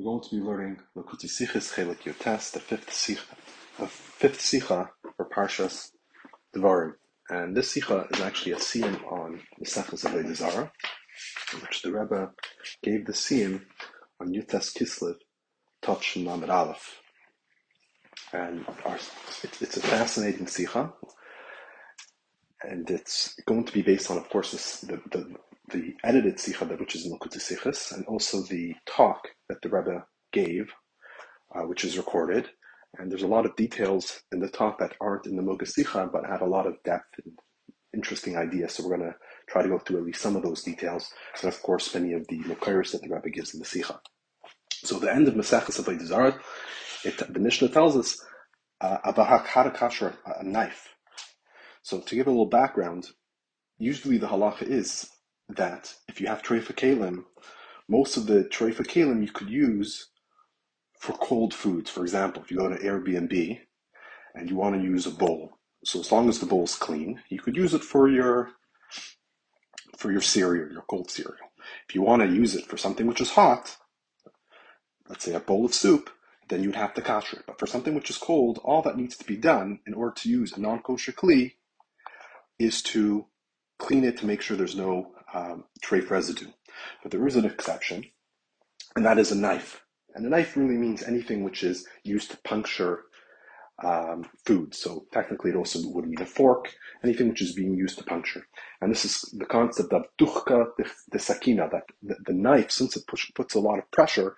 We're going to be learning Lakuti Sichas Chelek Yotes, the fifth Sicha, the fifth Sicha for Parshas Devarim. And this Sicha is actually a siyum on the Sechas Avodah Zara, which the Rebbe gave the siyum on Yutes Kislev, Touch and Lamed Aleph. And our, it's, it's a fascinating Sicha, and it's going to be based on, of course, this, the, the the edited Sikha, which is in Lakutei Sichos, and also the talk that the Rebbe gave, uh, which is recorded. And there's a lot of details in the talk that aren't in the Moga Sikha, but have a lot of depth and interesting ideas. So we're going to try to go through at least some of those details, and of course, many of the Mokiris that the Rebbe gives in the Sikha. So the end of Maseches Avodah Zara, the Mishnah tells us, uh, Abahak had a a knife. So to give a little background, usually the halacha is that if you have kalim, most of the kalim you could use for cold foods. For example, if you go to Airbnb and you want to use a bowl, so as long as the bowl is clean, you could use it for your for your cereal, your cold cereal. If you want to use it for something which is hot, let's say a bowl of soup, then you'd have to kasher it. But for something which is cold, all that needs to be done in order to use a non-kosher kli is to clean it to make sure there's no um, residue. But there is an exception, and that is a knife. And a knife really means anything which is used to puncture um, food. So technically, it also would mean a fork, anything which is being used to puncture. And this is the concept of duchka de sakina, that the, the, knife, since it push, puts a lot of pressure,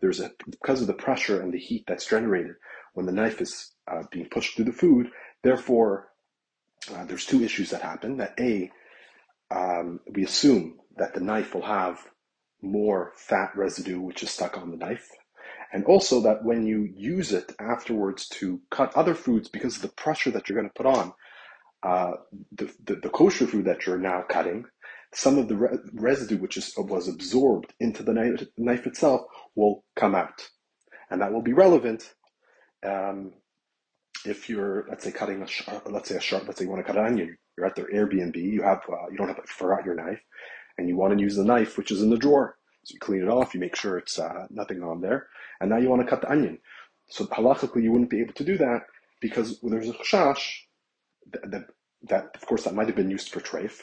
there's a because of the pressure and the heat that's generated when the knife is uh, being pushed through the food. Therefore, uh, there's two issues that happen. That a um, we assume that the knife will have more fat residue which is stuck on the knife. And also that when you use it afterwards to cut other foods, because of the pressure that you're going to put on uh, the, the, the, kosher food that you're now cutting, some of the re- residue which is, was absorbed into the knife, knife, itself will come out. And that will be relevant um, if you're, let's say, cutting a sharp, let's say a sharp, let's say you want to cut an onion, you're at their Airbnb, you have, uh, you don't have, forgot your knife, and you want to use the knife which is in the drawer. So you clean it off, you make sure it's uh, nothing on there, and now you want to cut the onion. So halachically, you wouldn't be able to do that because there's a chashash that, that, that, of course, that might have been used for treif,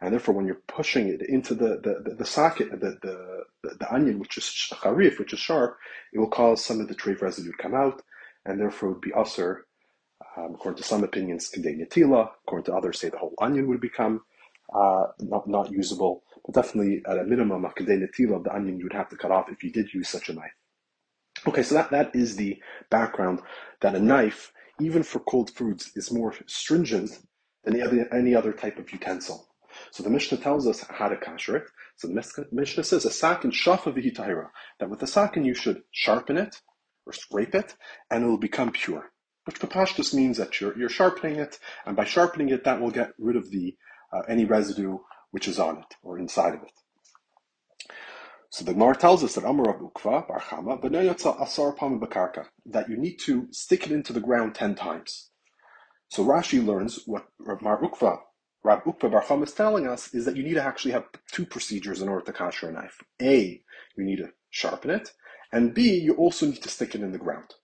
and therefore, when you're pushing it into the the the, the socket, the, the the, the onion, which is charif, which is sharp, it will cause some of the treif residue to come out, and therefore it would be usher um, according to some opinions, kedei. According to others, say the whole onion would become uh, not not usable. But definitely, at a minimum, a kedei of the onion you would have to cut off if you did use such a knife. Okay, so that, that is the background that a knife, even for cold foods, is more stringent than any other, any other type of utensil. So the Mishnah tells us how to kasher it. So the Mishnah says a sakin shafa v'hitahira, that with the sakin you should sharpen it or scrape it, and it will become pure which Papashtus means that you're, you're sharpening it, and by sharpening it, that will get rid of the uh, any residue which is on it or inside of it. So the Gemara tells us that Amar Rav Ukva Bar Chama Asar Bakarka that you need to stick it into the ground ten times. So Rashi learns what Mar Ukva Rav Ukva Bar Chama is telling us is that you need to actually have two procedures in order to kasher a knife. A, you need to sharpen it, and B, you also need to stick it in the ground.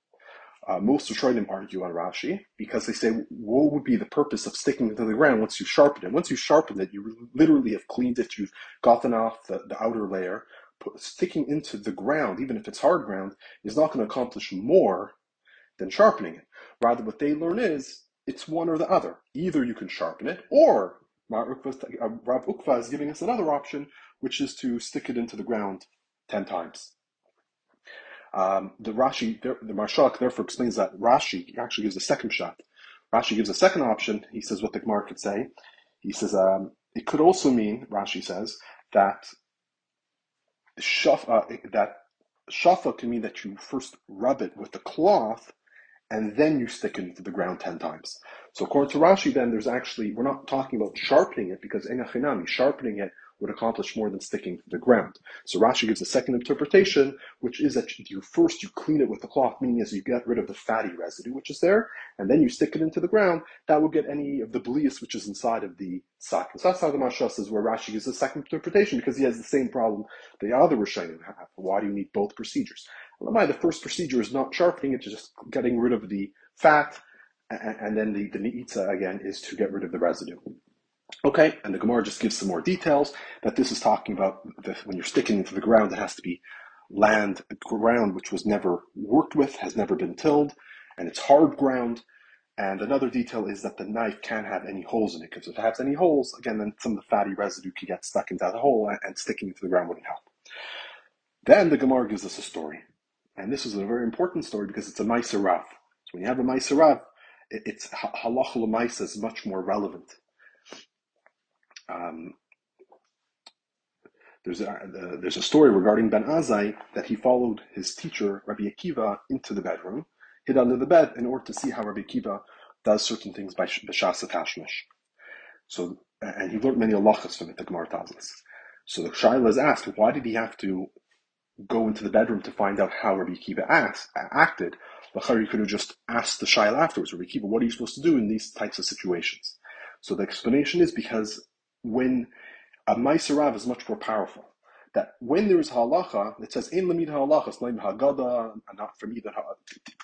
Uh, most Rishonim argue on Rashi because they say, what would be the purpose of sticking it to the ground once you sharpen it? Once you sharpen it, you literally have cleaned it, you've gotten off the, the outer layer. Put, sticking into the ground, even if it's hard ground, is not going to accomplish more than sharpening it. Rather, what they learn is it's one or the other. Either you can sharpen it, or uh, Rav Ukva is giving us another option, which is to stick it into the ground ten times. Um, the Rashi, the, the Maharshal, therefore explains that Rashi actually gives a second shot. Rashi gives a second option. He says what the Gemara could say. He says um, it could also mean, Rashi says, that shaf, uh, that shafa can mean that you first rub it with the cloth and then you stick it into the ground 10 times. So according to Rashi, then there's actually, we're not talking about sharpening it because enachinami, sharpening it would accomplish more than sticking to the ground. So Rashi gives a second interpretation, which is that you first you clean it with the cloth, meaning as you get rid of the fatty residue which is there, and then you stick it into the ground, that will get any of the blias which is inside of the sack. So that's how the Maharsha is where Rashi gives a second interpretation, because he has the same problem the other Rishonim have. Why do you need both procedures? The first procedure is not sharpening, it's just getting rid of the fat, and then the, the ni'itza again is to get rid of the residue. Okay, and the Gemara just gives some more details that this is talking about that when you're sticking into the ground, it has to be land, ground which was never worked with, has never been tilled, and it's hard ground. And another detail is that the knife can't have any holes in it, because if it has any holes, again, then some of the fatty residue could get stuck into that hole, and sticking into the ground wouldn't help. Then the Gemara gives us a story, and this is a very important story because it's a Meiser So when you have a Meiser Rav, it's halacha is much more relevant. Um, there's a, uh, there's a story regarding Ben Azai that he followed his teacher Rabbi Akiva into the bedroom, hid under the bed in order to see how Rabbi Akiva does certain things by b'shas tashmish. So and he learned many halachas from it. The Gemara tells us. So the shaila is asked, why did he have to go into the bedroom to find out how Rabbi Akiva asked, acted? Lachar, you could have just asked the shaila afterwards, Rabbi Akiva, what are you supposed to do in these types of situations? So the explanation is because when a Maisarav is much more powerful. That when there is halacha, it says in lamid halacha, it's not from either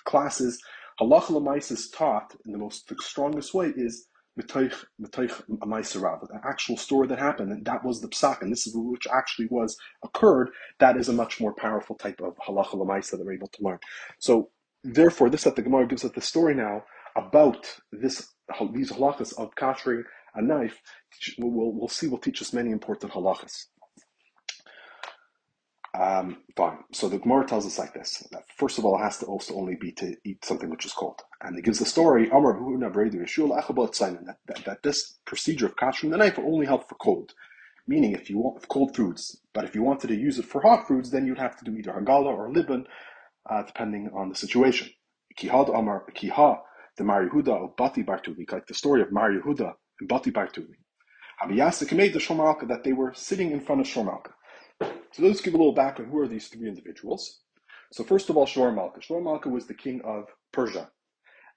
classes. Halacha lemaisa is taught in the most the strongest way is metoich metoich maisarav, the actual story that happened, and that was the psak, and this is which actually was occurred. That is a much more powerful type of halacha lemaisa that we're able to learn. So therefore, this that the Gemara gives us the story now about this these halachas of kashering a knife, we'll, we'll see, will teach us many important halachas. Um, fine. So the Gemara tells us like this: that first of all, it has to also only be to eat something which is cold, and it gives the story that, that, that this procedure of catching the knife will only help for cold. Meaning, if you want cold foods, but if you wanted to use it for hot foods, then you'd have to do either hagala or liban, uh, depending on the situation. Kihad Amar Kiha the Mar Yehuda of Bati Bartuvi, like the story of Mar Yehuda and Bati Bartuvi. Habiyasik made the Shor Malka that they were sitting in front of Shor Malka. So let's give a little background. Who are these three individuals? So first of all, Shor Malka. Shor Malka was the king of Persia,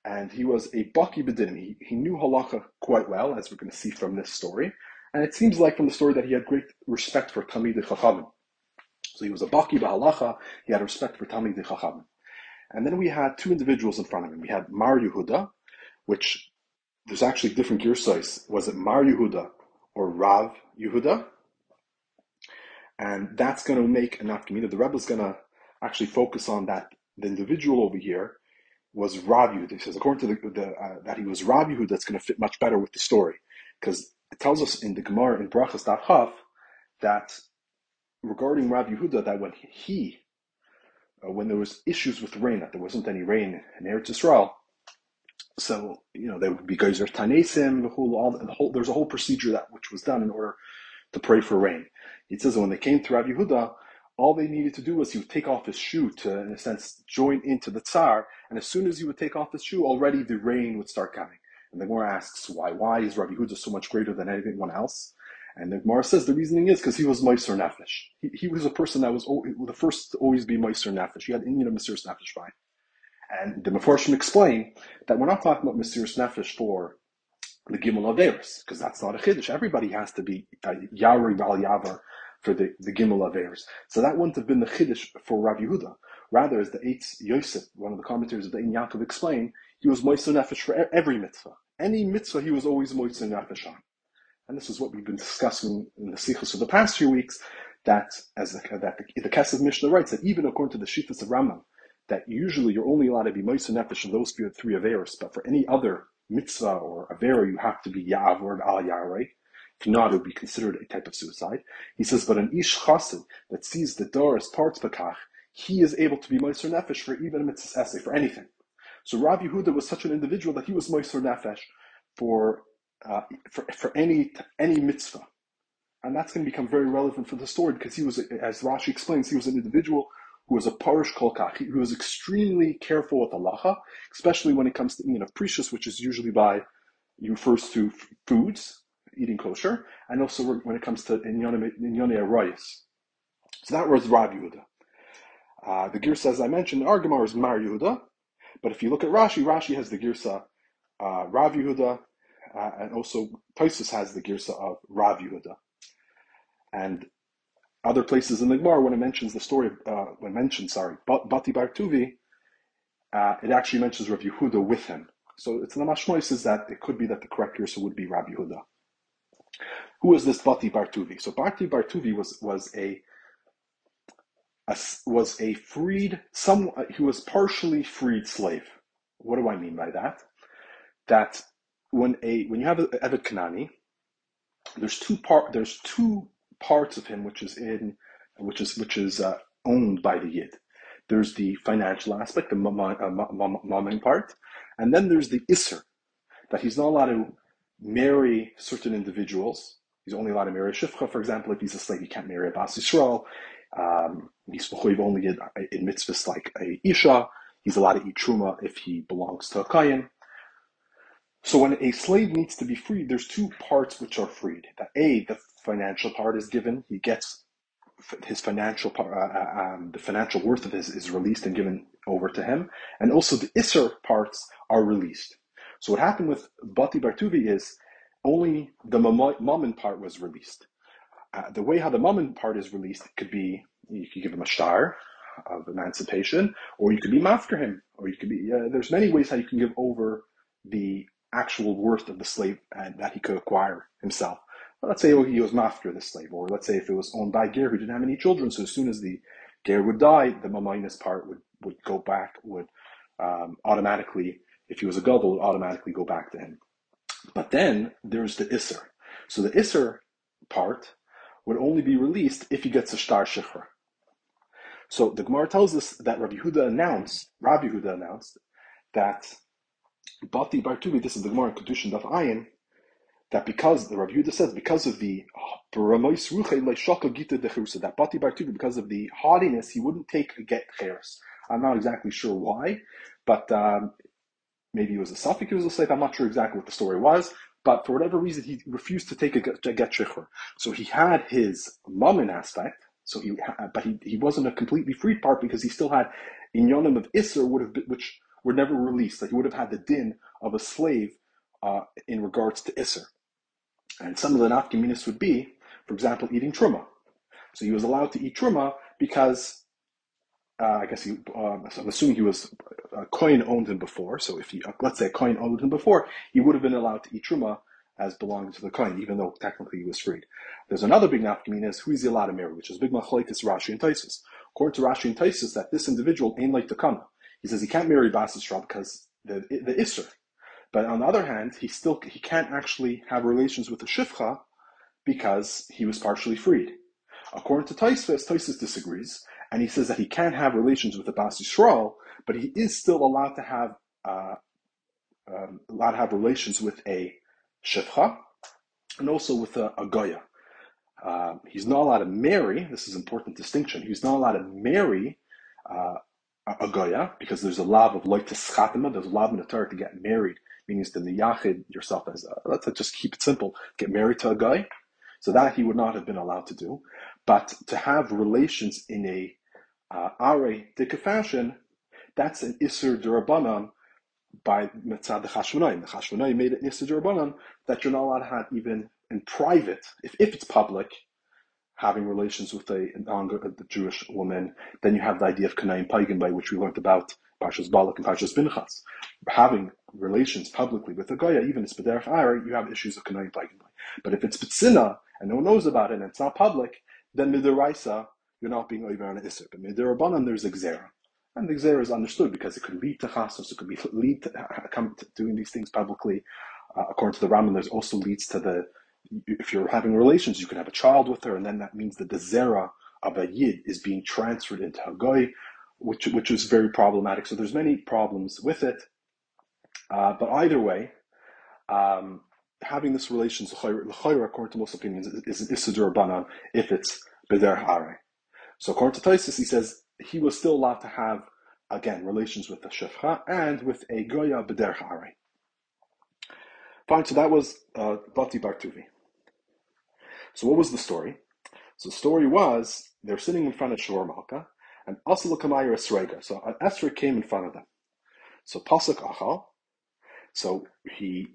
and he was a Baki Bedinim. He, he knew halacha quite well, as we're going to see from this story. And it seems like from the story that he had great respect for Talmid Chachamim. So he was a Baki Bahalacha, he had respect for Talmid Chachamim. And then we had two individuals in front of him. We had Mar Yehuda, which there's actually different size. Was it Mar Yehuda or Rav Yehuda? And that's going to make an Afkamina. The Rebbe is going to actually focus on that. The individual over here was Rav Yehuda. He says, according to the, the uh, that he was Rav Yehuda, that's going to fit much better with the story. Because it tells us in the Gemara in Brachas Daf that regarding Rav Yehuda, that when he uh, when there was issues with rain, that there wasn't any rain in Eretz Yisrael. So you know there would be geyser tanesim, the whole, all the whole. There's a whole procedure that which was done in order to pray for rain. It says when they came to Rav Yehuda, all they needed to do was he would take off his shoe to, in a sense, join into the tsar, and as soon as he would take off his shoe, already the rain would start coming. And the Gemara asks why? Why is Rabbi Yehuda so much greater than anyone else? And the Gemara says the reasoning is because he was Meiser Nefesh. He, he, was a person that was the first to always be Meiser Nefesh. He had Indian Mesiris Nefesh fine. And the Meforshim explain that we're not talking about Mesiris Nefesh for the Gimel Averis, because that's not a Chiddush. Everybody has to be uh, Yari Bal Yavar for the, the Gimel Averis. So that wouldn't have been the Chiddush for Rav Yehuda. Rather, as the Eitz Yosef, one of the commentators of the Ein Yaakov, explain, he was Meiser Nefesh for every mitzvah. Any mitzvah he was always Meiser Nefesh on and this is what we've been discussing in the Sikhs for the past few weeks, that as the, that the, the Mishnah writes, that even according to the Shittas of Rambam, that usually you're only allowed to be Moisa Nefesh in those three Averis, but for any other mitzvah or Avera, you have to be Ya'av or Al Yarei. If not, it would be considered a type of suicide. He says, but an Ish Chassid that sees the door as parts Bakach, he is able to be Moiser Nefesh for even a mitzvah essay, for anything. So Rav Yehuda was such an individual that he was Moiser Nefesh for uh, for, for any any mitzvah. And that's going to become very relevant for the story because he was, as Rashi explains, he was an individual who was a parish kolkach, who was extremely careful with halacha, especially when it comes to eating of precious, which is usually by, refers to foods, eating kosher, and also when it comes to Inyone Arayas. So that was Rav Yehuda. Uh, the Girsa, as I mentioned, our Gemara is Mar Yehuda, but if you look at Rashi, Rashi has the Girsa uh, Rav Yehuda, uh, and also Tosus has the Girsa of Rav Yehuda. And other places in the Gemara, when it mentions the story, uh, when mentioned, sorry, Bati Bar Tuvi, uh, it actually mentions Rav Yehuda with him. So it's the mashmois is that it could be that the correct Girsa would be Rabbi Yehuda. Who is this Bati Bar Tuvi? So Bati Bar Tuvi was was a a, was a freed, some, he was partially freed slave. What do I mean by that? That when a when you have an Evet Kanani, there's two part there's two parts of him which is in which is which is uh, owned by the Yid. There's the financial aspect, the mammon uh, part, and then there's the Isser, that he's not allowed to marry certain individuals. He's only allowed to marry a Shifcha, for example, if he's a slave, he can't marry a Bas Yisrael. Um, he's only in, mitzvahs like a Isha. He's allowed to eat Truma if he belongs to a Kayan. So when a slave needs to be freed, there's two parts which are freed. That A, the financial part is given. He gets his financial part, uh, uh, um, the financial worth of his is released and given over to him. And also the Isser parts are released. So what happened with Bati Bartuvi is only the Mammon part was released. Uh, the way how the Mammon part is released could be you could give him a star of emancipation, or you could be after him, or you could be. Uh, there's many ways how you can give over the actual worth of the slave and that he could acquire himself. Let's say he was master of the slave, or let's say if it was owned by Ger who didn't have any children, so as soon as the Ger would die, the Maminus part would, would go back, would um, automatically, if he was a Gadol, would automatically go back to him. But then there's the Isser. So the Isser part would only be released if he gets a star shikhr. So the Gemara tells us that Rabbi Yehuda announced, Rabbi Yehuda announced that Bati Bartuvi, this is the Gemara in Kedushin Daf Ayin, that because the Rabbi Yehuda says because of the that Bati because of the haughtiness, he wouldn't take a get cheres. I'm not exactly sure why, but um, maybe it was a suffix he was a slave. I'm not sure exactly what the story was, but for whatever reason, he refused to take a get, get So he had his mammon aspect. So he, but he, he wasn't a completely freed part because he still had inyonim of Isser would have been, which were never released. Like he would have had the din of a slave uh, in regards to Isser. And some of the nafkaminis would be, for example, eating truma. So he was allowed to eat truma because uh, I guess he, um, I'm assuming he was, a coin owned him before. So if he, uh, let's say a coin owned him before, he would have been allowed to eat truma as belonging to the coin, even though technically he was freed. There's another big nafkamina is who is he allowed to marry, which is big machlekes Rashi and Taisus. According to Rashi and Taisus, that this individual ain't like the kana. He says he can't marry Bas because the the Isser. But on the other hand, he still he can't actually have relations with the Shifcha because he was partially freed. According to Taisus, Taisus disagrees and he says that he can't have relations with the Bas Yisrael, but he is still allowed to have uh, um, allowed to have relations with a shevcha and also with a, a goya. Uh, he's not allowed to marry. This is an important distinction. He's not allowed to marry uh, a goya because there's a law of loitis chatima. There's a law in the Torah to get married, meaning to niyachid yourself as a, let's just keep it simple. Get married to a guy. So that he would not have been allowed to do. But to have relations in a uh, are dika fashion, that's an Isser Durabanan by Mitzad the Chashmonai. The Chashmonai made it Isser Durabanan that you're not allowed to have even in private, if, if it's public, having relations with a, a Jewish woman, then you have the idea of Paigan, by which we learned about Parshas Balak and Parshas Pinchas. Having relations publicly with a Goya, even if it's Bederach Ara, you have issues of Kanayim Paigan. But if it's Bitsina, and no one knows about it, and it's not public, then Midiraisa, you're not being over an Isser. But Midirabanan, there's a Gzera. And the Gzera is understood because it could lead to Chasos, it could be lead to, come to doing these things publicly. Uh, according to the Rambam, there's also leads to the, if you're having relations, you can have a child with her, and then that means that the Zera of a Yid is being transferred into a Goy, which, which is very problematic. So there's many problems with it. Uh, but either way, um, having this relation, according to most opinions, is, is Isidur Banan if it's Beder Hare. So according to Taisus, he says he was still allowed to have, again, relations with the Shefcha and with a Goya Beder Hare. Fine, so that was uh, Bati Bartuvi. So what was the story? So the story was they're sitting in front of Shor Malka, and Asal Kamayr Esrega. So an Esrog came in front of them. So Pasuk Achal. So he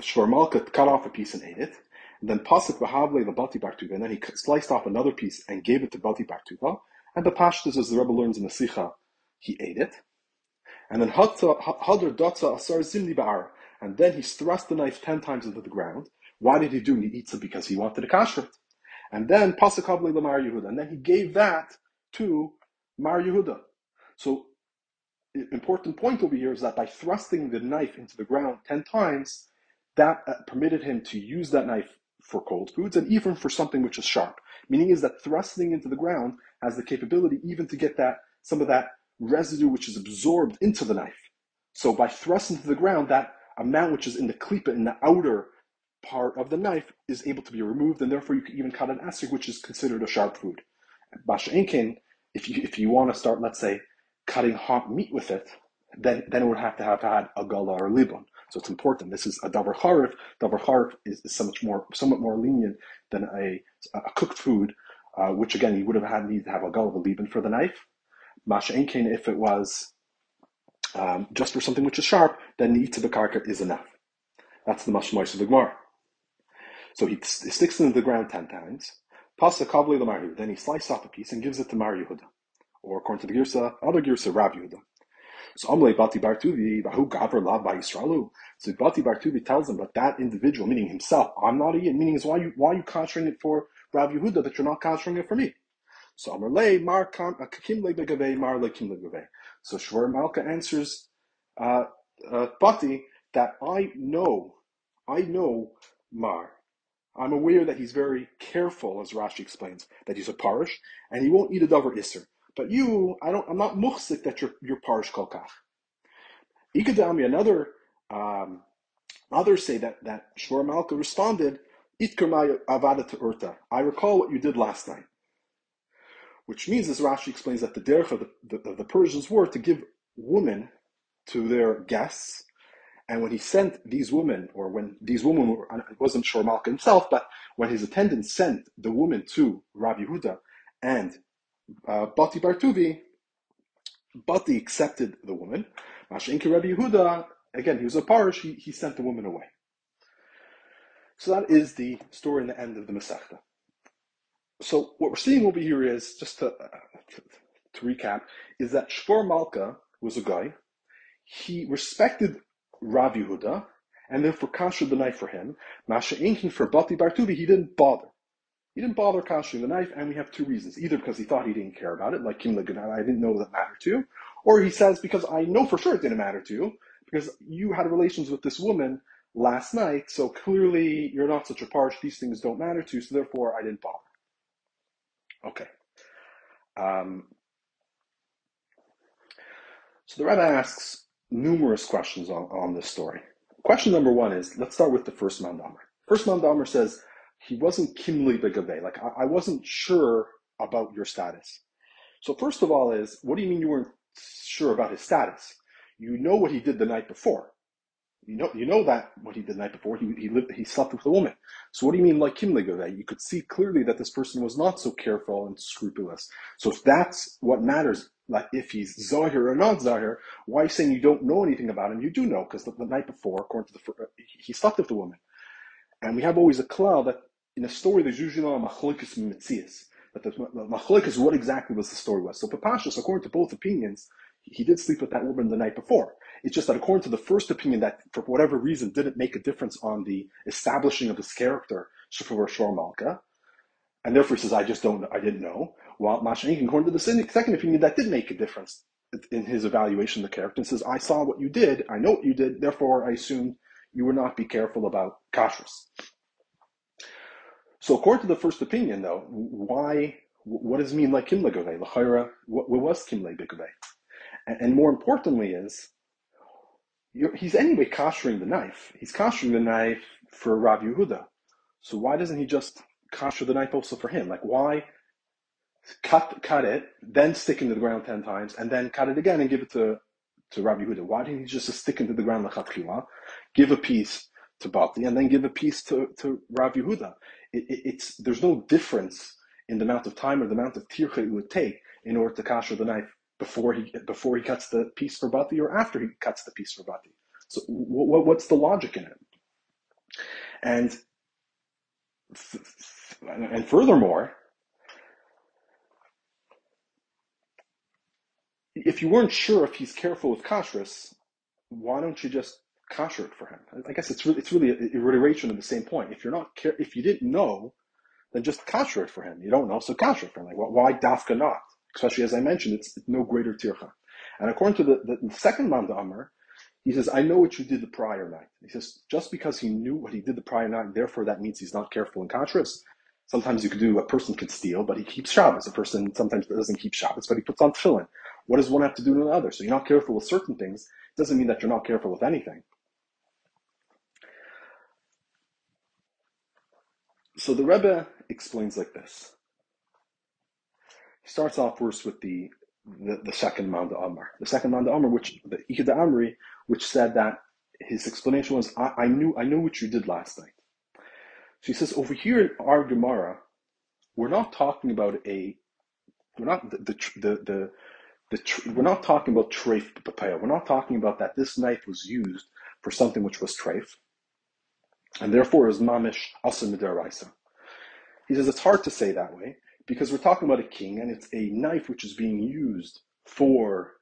Shor Malka cut off a piece and ate it. And then Pasuk Vahavle the Bati Bartuva, and then he sliced off another piece and gave it to Bati Bartuva. And the Pashtas, as the Rebbe learns in the Sikha, he ate it. And then Hadr Dotza Asar Zimni Ba'ar. And then he thrust the knife ten times into the ground. Why did he do it because he wanted a kasher. And then Pasuk Havle Lamar Yehuda. And then he gave that to Mar Yehuda. So important point over here is that by thrusting the knife into the ground ten times, that uh, permitted him to use that knife for cold foods and even for something which is sharp. Meaning is that thrusting into the ground has the capability even to get that some of that residue which is absorbed into the knife. So by thrusting to the ground, that amount which is in the klipa, in the outer part of the knife, is able to be removed, and therefore you can even cut an esrog, which is considered a sharp food. Basha Enkin, if you if you want to start, let's say, cutting hot meat with it, then then it would have to have had a gala or libon. So it's important. This is a davar charif. Davar charif is, is so much more, somewhat more lenient than a, a cooked food, uh, which again you would have had need to have a gala libon for the knife. Masha enkein, if it was um, just for something which is sharp, then the itzabakarka is enough. That's the mashmois of the Gemara. So he, he sticks it into the ground ten times. Pasa kavli the Then he slices off a piece and gives it to Mar Yehuda, or according to the Girsa, other Girsa, Rab Yehuda. So Amle Bati Bartuvi, Bahu Gavr Lav Yisraelu. So Bati Bartuvi tells him, but that individual, meaning himself, I'm not a yid, meaning is why you why you conjuring it for Rav Yehuda, but you're not conjuring it for me. So Amr Le Mar Kakim Le Begave, Mar Le Kim Le So Shver Malka answers uh, uh, Bati that I know, I know Mar. I'm aware that he's very careful, as Rashi explains, that he's a parish, and he won't eat a davar iser. But you, I don't, I'm not muhsik that you're, you're parish kolkach. Ikadami, another, um, others say that, that Shvor Malka responded, Itkarmai avada urta. I recall what you did last night. Which means, as Rashi explains, that the derech of the, the, the Persians were to give women to their guests, and when he sent these women, or when these women were, it wasn't Shor Malka himself, but when his attendants sent the woman to Rabbi Huda and uh, Bati Bartuvi, Bati accepted the woman. Mashinki Rabbi Yehuda, again, he was a parish, he, he sent the woman away. So that is the story in the end of the Masechta. So what we're seeing over here is, just to, uh, to, to, recap, is that Shvor Malka was a guy. He respected Rav Yehuda, and therefore kasher the knife for him. Masha Inkin for Bati Bartuvi, he didn't bother. He didn't bother kashing the knife, and we have two reasons. Either because he thought he didn't care about it, like Kim Ligan, I didn't know that mattered to you, or he says, because I know for sure it didn't matter to you, because you had relations with this woman last night, so clearly you're not such a parch, these things don't matter to you, so therefore I didn't bother. Okay. Um, so the Rebbe asks numerous questions on, on this story. Question number one is, let's start with the first Mandamer. First Mandamer says, he wasn't kimli begave. Like I, I wasn't sure about your status. So first of all, is what do you mean you weren't sure about his status? You know what he did the night before. You know, you know that what he did the night before. He he lived, he slept with a woman. So what do you mean like kimli begave? You could see clearly that this person was not so careful and scrupulous. So if that's what matters, like if he's zahir or not zahir, why you saying you don't know anything about him? You do know because the, the, night before, according to the uh, he slept with a woman, and we have always a cloud that in a story, there's usually not a machlokas mitzias. But the, the what exactly was the story was. So Papashas, according to both opinions, he did sleep with that woman the night before. It's just that according to the first opinion, that for whatever reason didn't make a difference on the establishing of his character, Shafar Shor Malka, and therefore he says, I just don't, I didn't know. While Mashanik, according to the second opinion, that did make a difference in his evaluation of the character, and says, I saw what you did, I know what you did, therefore I assume you would not be careful about kashrus. So according to the first opinion, though, why? What does it mean like kimle gove? L'chayra, what, was kimle bigove? And, more importantly, is he's anyway koshering the knife. He's koshering the knife for Rav Yehuda. So why doesn't he just kosher the knife also for him? Like why cut cut it, then stick into the ground ten times, and then cut it again and give it to to Rav Yehuda? Why didn't he just stick into the ground lechatchila, give a piece to Bati and then give a piece to, to Rav Yehuda. It, it, it's there's no difference in the amount of time or the amount of tircha it would take in order to kasher the knife before he before he cuts the piece for Bati or after he cuts the piece for Bati. So what, what's the logic in it? And and furthermore, if you weren't sure if he's careful with kashrus, why don't you just kasher it for him? I guess it's really it's really a reiteration of the same point. If you're not care, if you didn't know, then just kasher it for him. You don't know, so kasher it for him. Like why dafka not? Especially as I mentioned, it's no greater tircha. And according to the, the, the second Manda Amr, he says, I know what you did the prior night. He says, just because he knew what he did the prior night, therefore that means he's not careful in kashrus. Sometimes you could do, a person could steal, but he keeps Shabbos. A person sometimes doesn't keep Shabbos, but he puts on tefillin. What does one have to do to the other? So you're not careful with certain things. It doesn't mean that you're not careful with anything. So the Rebbe explains like this. He starts off first with the the, the second Manda Amr. The second Manda Amr, which the Ikeda Amri, which said that his explanation was, I, I, knew I knew what you did last night. So he says over here in our Gemara, we're not talking about a we're not the the the, the, the we're not talking about treif papaya. We're not talking about that this knife was used for something which was treif, and therefore is mamish asan midaraisa. He says it's hard to say that way because we're talking about a king and it's a knife which is being used for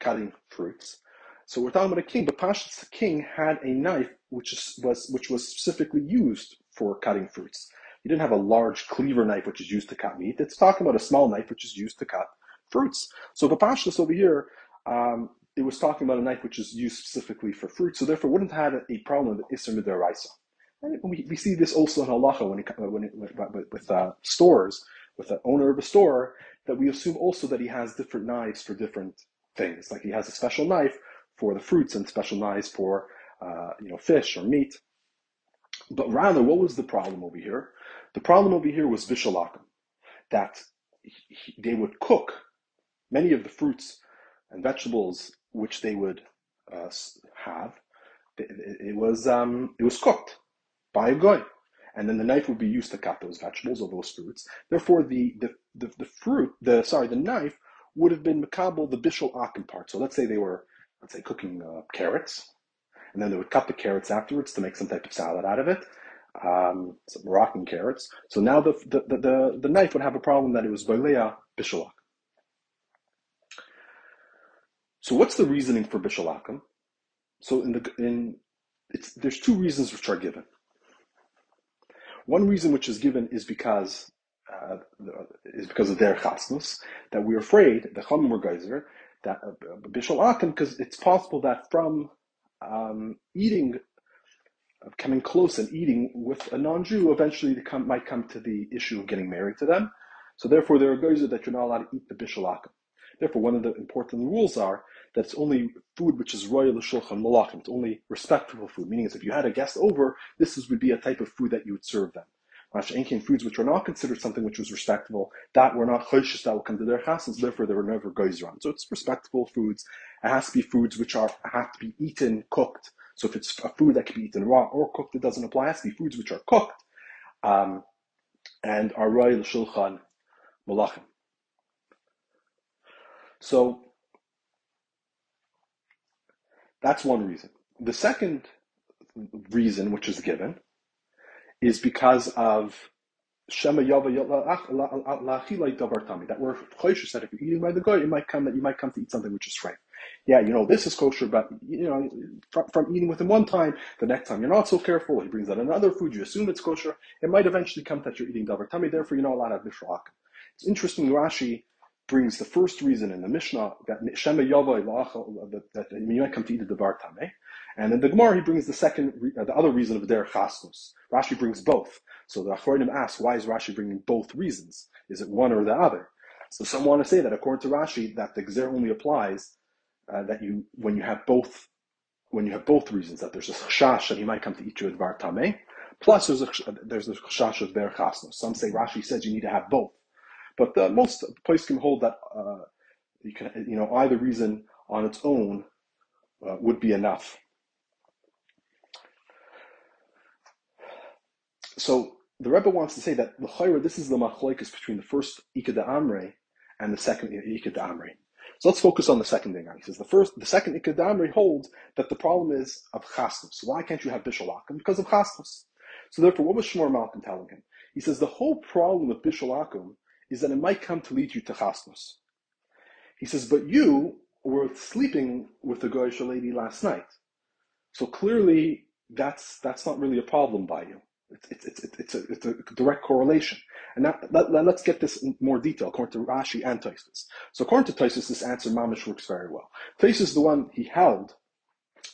cutting fruits. So we're talking about a king, but Pashas the king had a knife which is, was which was specifically used for cutting fruits. He didn't have a large cleaver knife which is used to cut meat. It's talking about a small knife which is used to cut fruits. So the Bapashas over here, um, it was talking about a knife which is used specifically for fruit, so therefore wouldn't have had a problem with Isser Midaraisa. And we, we see this also in halacha when it, when it, with, with uh, stores, with the owner of a store, that we assume also that he has different knives for different things. Like he has a special knife for the fruits and special knives for uh, you know fish or meat. But rather, what was the problem over here? The problem over here was bishalakim, that he, they would cook many of the fruits and vegetables which they would uh, have. It, it was um, it was cooked by a goy, and then the knife would be used to cut those vegetables or those fruits. Therefore, the the, the, the fruit, the sorry, the knife would have been makabel the bishul akim part. So let's say they were let's say cooking uh, carrots, and then they would cut the carrots afterwards to make some type of salad out of it. Um, some Moroccan carrots. So now the, the, the, the, knife would have a problem that it was Balea Bishalak. So what's the reasoning for Bishalakim? So in the in there's two reasons which are given. One reason which is given is because uh, is because of their chasnus that we're afraid the Chamur Geyser that uh, Bishalakim because it's possible that from um, eating, coming close and eating with a non-Jew, eventually they come, might come to the issue of getting married to them. So therefore, there are geyser that you're not allowed to eat the bishalakim. Therefore, one of the important rules are that it's only food which is royal shulchan malachim. It's only respectable food, meaning if you had a guest over, this is, would be a type of food that you would serve them. Mashenkin foods which were not considered something which was respectable, that were not choishes that will come to their chasans, therefore they were never on. So it's respectable foods. It has to be foods which are have to be eaten, cooked. So if it's a food that can be eaten raw or cooked, it doesn't apply. It has to be foods which are cooked um, and are royal shulchan malachim. So that's one reason. The second reason, which is given, is because of Shema Yava that we're choishes that if you're eating by the guy, you might come that you might come to eat something which is strange. Yeah, you know this is kosher, but you know from, from, eating with him one time, the next time you're not so careful. He brings out another food, you assume it's kosher. It might eventually come that you're eating davar tummy. Therefore, you're not allowed to have mishrak. It's interesting. Rashi brings the first reason in the Mishnah that Shema Yava that you might come to eat the davar tummy. And in the Gemara, he brings the second, uh, the other reason of der chaskus. Rashi brings both. So the Achronim asks, why is Rashi bringing both reasons? Is it one or the other? So some want to say that according to Rashi, that the Gzer only applies uh, that you when you have both when you have both reasons that there's a chashash that he might come to eat you at bar tameh, plus there's a there's a chashash of der chasnos. Some say Rashi says you need to have both, but the, most place can hold that uh, you can you know either reason on its own uh, would be enough. So the Rebbe wants to say that l'chayra, this is the machlokes between the first Ikeda Amre and the second Ikeda Amre. So let's focus on the second thing. He says the first, the second Ikeda Amre holds that the problem is of chasnus. Why can't you have bishul akum? Because of chasnus. So therefore, what was Shvor Malka telling him? He says the whole problem with bishul akum is that it might come to lead you to chasnus. He says, but you were sleeping with the goyish lady last night. So clearly, that's that's not really a problem by you. It's, it's, it's, it's, a, it's a direct correlation. And now let, let, us get this in more detail according to Rashi and Tosfos. So according to Tosfos, this answer mamish works very well. Tosfos is the one he held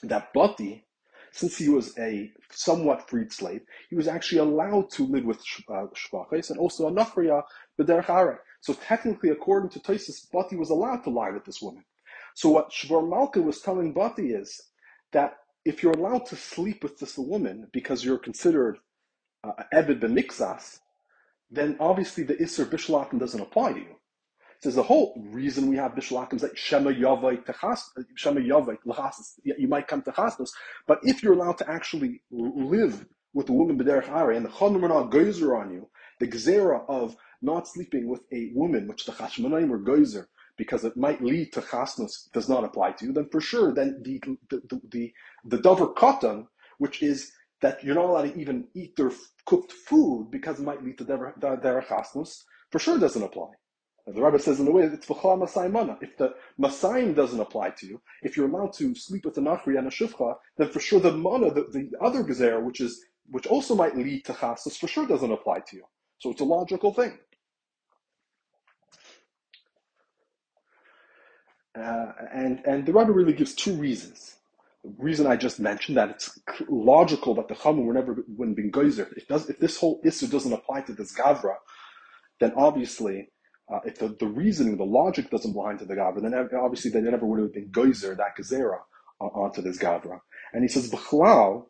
that Bati, since he was a somewhat freed slave, he was actually allowed to live with uh, shvachis and also a nachriya b'derech So technically, according to Tosfos, Bati was allowed to lie with this woman. So what Shvar Malka was telling Bati is that if you're allowed to sleep with this woman because you're considered uh, Ebed b'mikzas, then obviously the Isser Bishlakim doesn't apply to you. So the whole reason we have Bishlakim is that Shema Yavai Techas, Shema Yavai you might come to Chasnos, but if you're allowed to actually live with a woman B'derech Are, and the Chodim are Geyser on you, the Gzera of not sleeping with a woman, which the Chashmonaim were gozer, because it might lead to chasnos does not apply to you, then for sure, then the the the the, the dover katan, which is that you're not allowed to even eat their cooked food because it might lead to their chasnos, for sure doesn't apply. The rabbi says in the way, it's v'chla masai mana. If the masayim doesn't apply to you, if you're allowed to sleep with a nachri and a shivcha, then for sure the mana, the, the other gezer, which is which also might lead to chasnos, for sure doesn't apply to you. So it's a logical thing. Uh, and, and the Rebbe really gives two reasons. The reason I just mentioned that it's logical that the Chamun were never wouldn't be geyser. If, does, if this whole issue doesn't apply to this Gavra, then obviously, uh, if the, the reasoning, the logic doesn't apply to the Gavra, then obviously they never would have been geyser, that Gezerah, uh, onto this Gavra. And he says, B'chlal,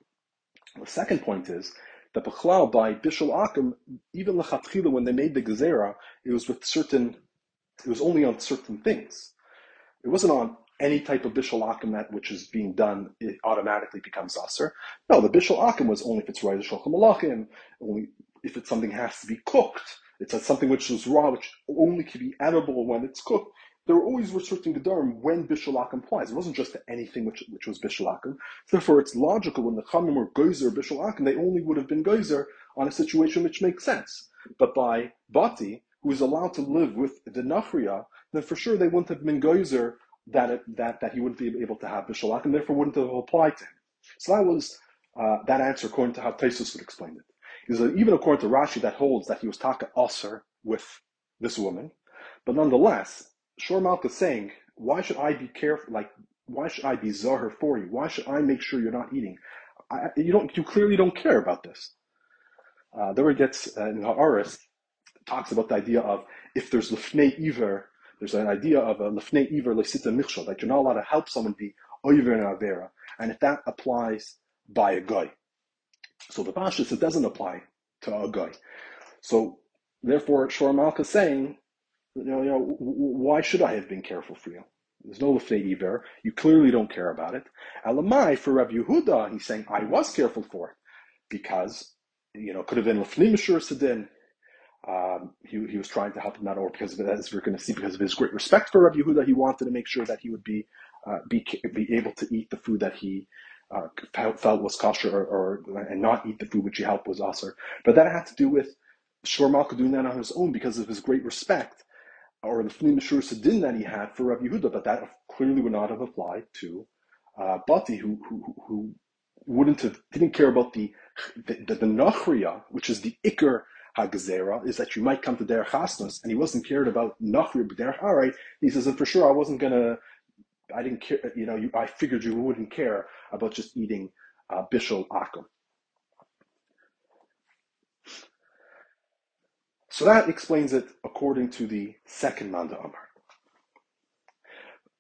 the second point is, that B'chlal by Bishul Akim, even Lechatchila, when they made the Gezerah, it was with certain, it was only on certain things. It wasn't on any type of bishul akim that which is being done, it automatically becomes aser. No, the bishul akim was only if it's right shulchan only if it's something has to be cooked. It's something which is raw, which only can be edible when it's cooked. There were always certain gedarim when bishul akim applies. It wasn't just to anything which, which was bishul akim. Therefore, it's logical when the chamim were geyser bishul akim, they only would have been geyser on a situation which makes sense. But by bati, who is allowed to live with the nachriya, then for sure they wouldn't have been geyser that it, that that he wouldn't be able to have bishalak, and therefore wouldn't have applied to him. So that was uh, that answer according to how Taisus would explain it. Because even according to Rashi, that holds that he was taka aser with this woman, but nonetheless, Shor Malka is saying, why should I be careful? Like, why should I be zahar for you? Why should I make sure you're not eating? I, you don't. You clearly don't care about this. Uh, there it gets uh, in Haaretz talks about the idea of if there's lefnei iver, there's an idea of a lefnei iver lesita michshol, that you're not allowed to help someone be oiver and avera, and if that applies by a guy. So the Pashas, it doesn't apply to a guy. So therefore, Shor is saying, you know, you know, why should I have been careful for you? There's no lefnei iver. You clearly don't care about it. Alamai for Rabbi Yehuda, he's saying I was careful for it because you know could have been lefnei mishur sedin. Um, he, he was trying to help him out, or because of as we're going to see, because of his great respect for Rabbi Yehuda, he wanted to make sure that he would be uh, be be able to eat the food that he uh, felt was kosher, or, or, and not eat the food which he helped was aser. But that had to do with Malka doing that on his own because of his great respect, or the Fnim Shur Sedin that he had for Rabbi Yehuda. But that clearly would not have applied to uh, Bati, who, who who wouldn't have didn't care about the the, the, the nachriya, which is the ikr Hagazera is that you might come to Derech Hasnos, and he wasn't cared about Nachri Derech Alright, he says, and for sure I wasn't gonna, I didn't care, you know, you, I figured you wouldn't care about just eating uh, Bishul Akum. So that explains it according to the second Manda Amar.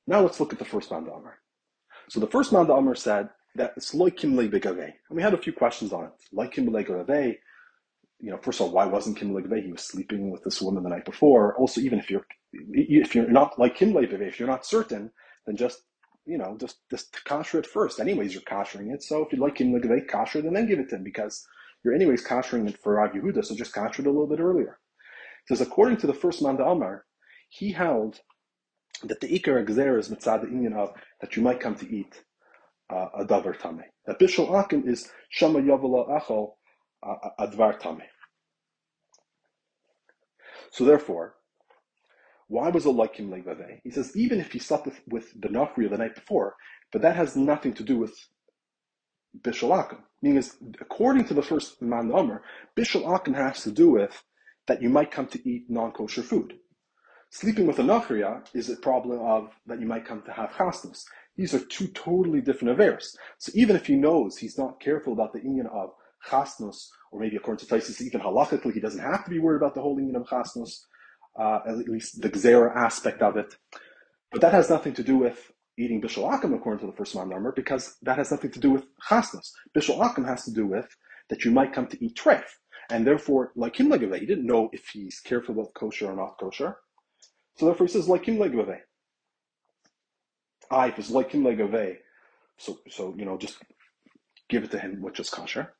Now let's look at the first Manda Amar. So the first Manda Amar said that it's loikim begave. And we had a few questions on it. Loikim begave, you know, first of all, why wasn't Kim Legve? He was sleeping with this woman the night before. Also, even if you're if you're not like Kim Legve, if you're not certain, then just you know, just just kasher it first. Anyways, you're kashering it. So if you like Kim Legve kasher, then then give it to him because you're anyways koshering it for Rav Yehuda, so just kosher it a little bit earlier. It says, according to the first man the Amar, he held that the Ikar Gzer is mitzad the Indian of that you might come to eat uh, a davar tame. That Bishul Akim is Shama Yavala Achol uh, Advar tame. So therefore, why was him Levave? He says, even if he slept with, with the the night before, but that has nothing to do with Bishul Akim. Meaning, is, according to the first Man Omer, Akim has to do with that you might come to eat non kosher food. Sleeping with a Nachriya is a problem of that you might come to have chasnas. These are two totally different affairs. So even if he knows he's not careful about the union of chasnos, or maybe according to Taisus, even halachically, he doesn't have to be worried about the whole union of chasnos, uh, at least the gzera aspect of it. But that has nothing to do with eating bishul akum according to the first number, because that has nothing to do with chasnos. Bishul akum has to do with that you might come to eat treif. And therefore, like him, like he didn't know if he's careful about kosher or not kosher. So therefore he says, like him legave. Ah, if it's like him legave, so so you know, just give it to him, which is kosher.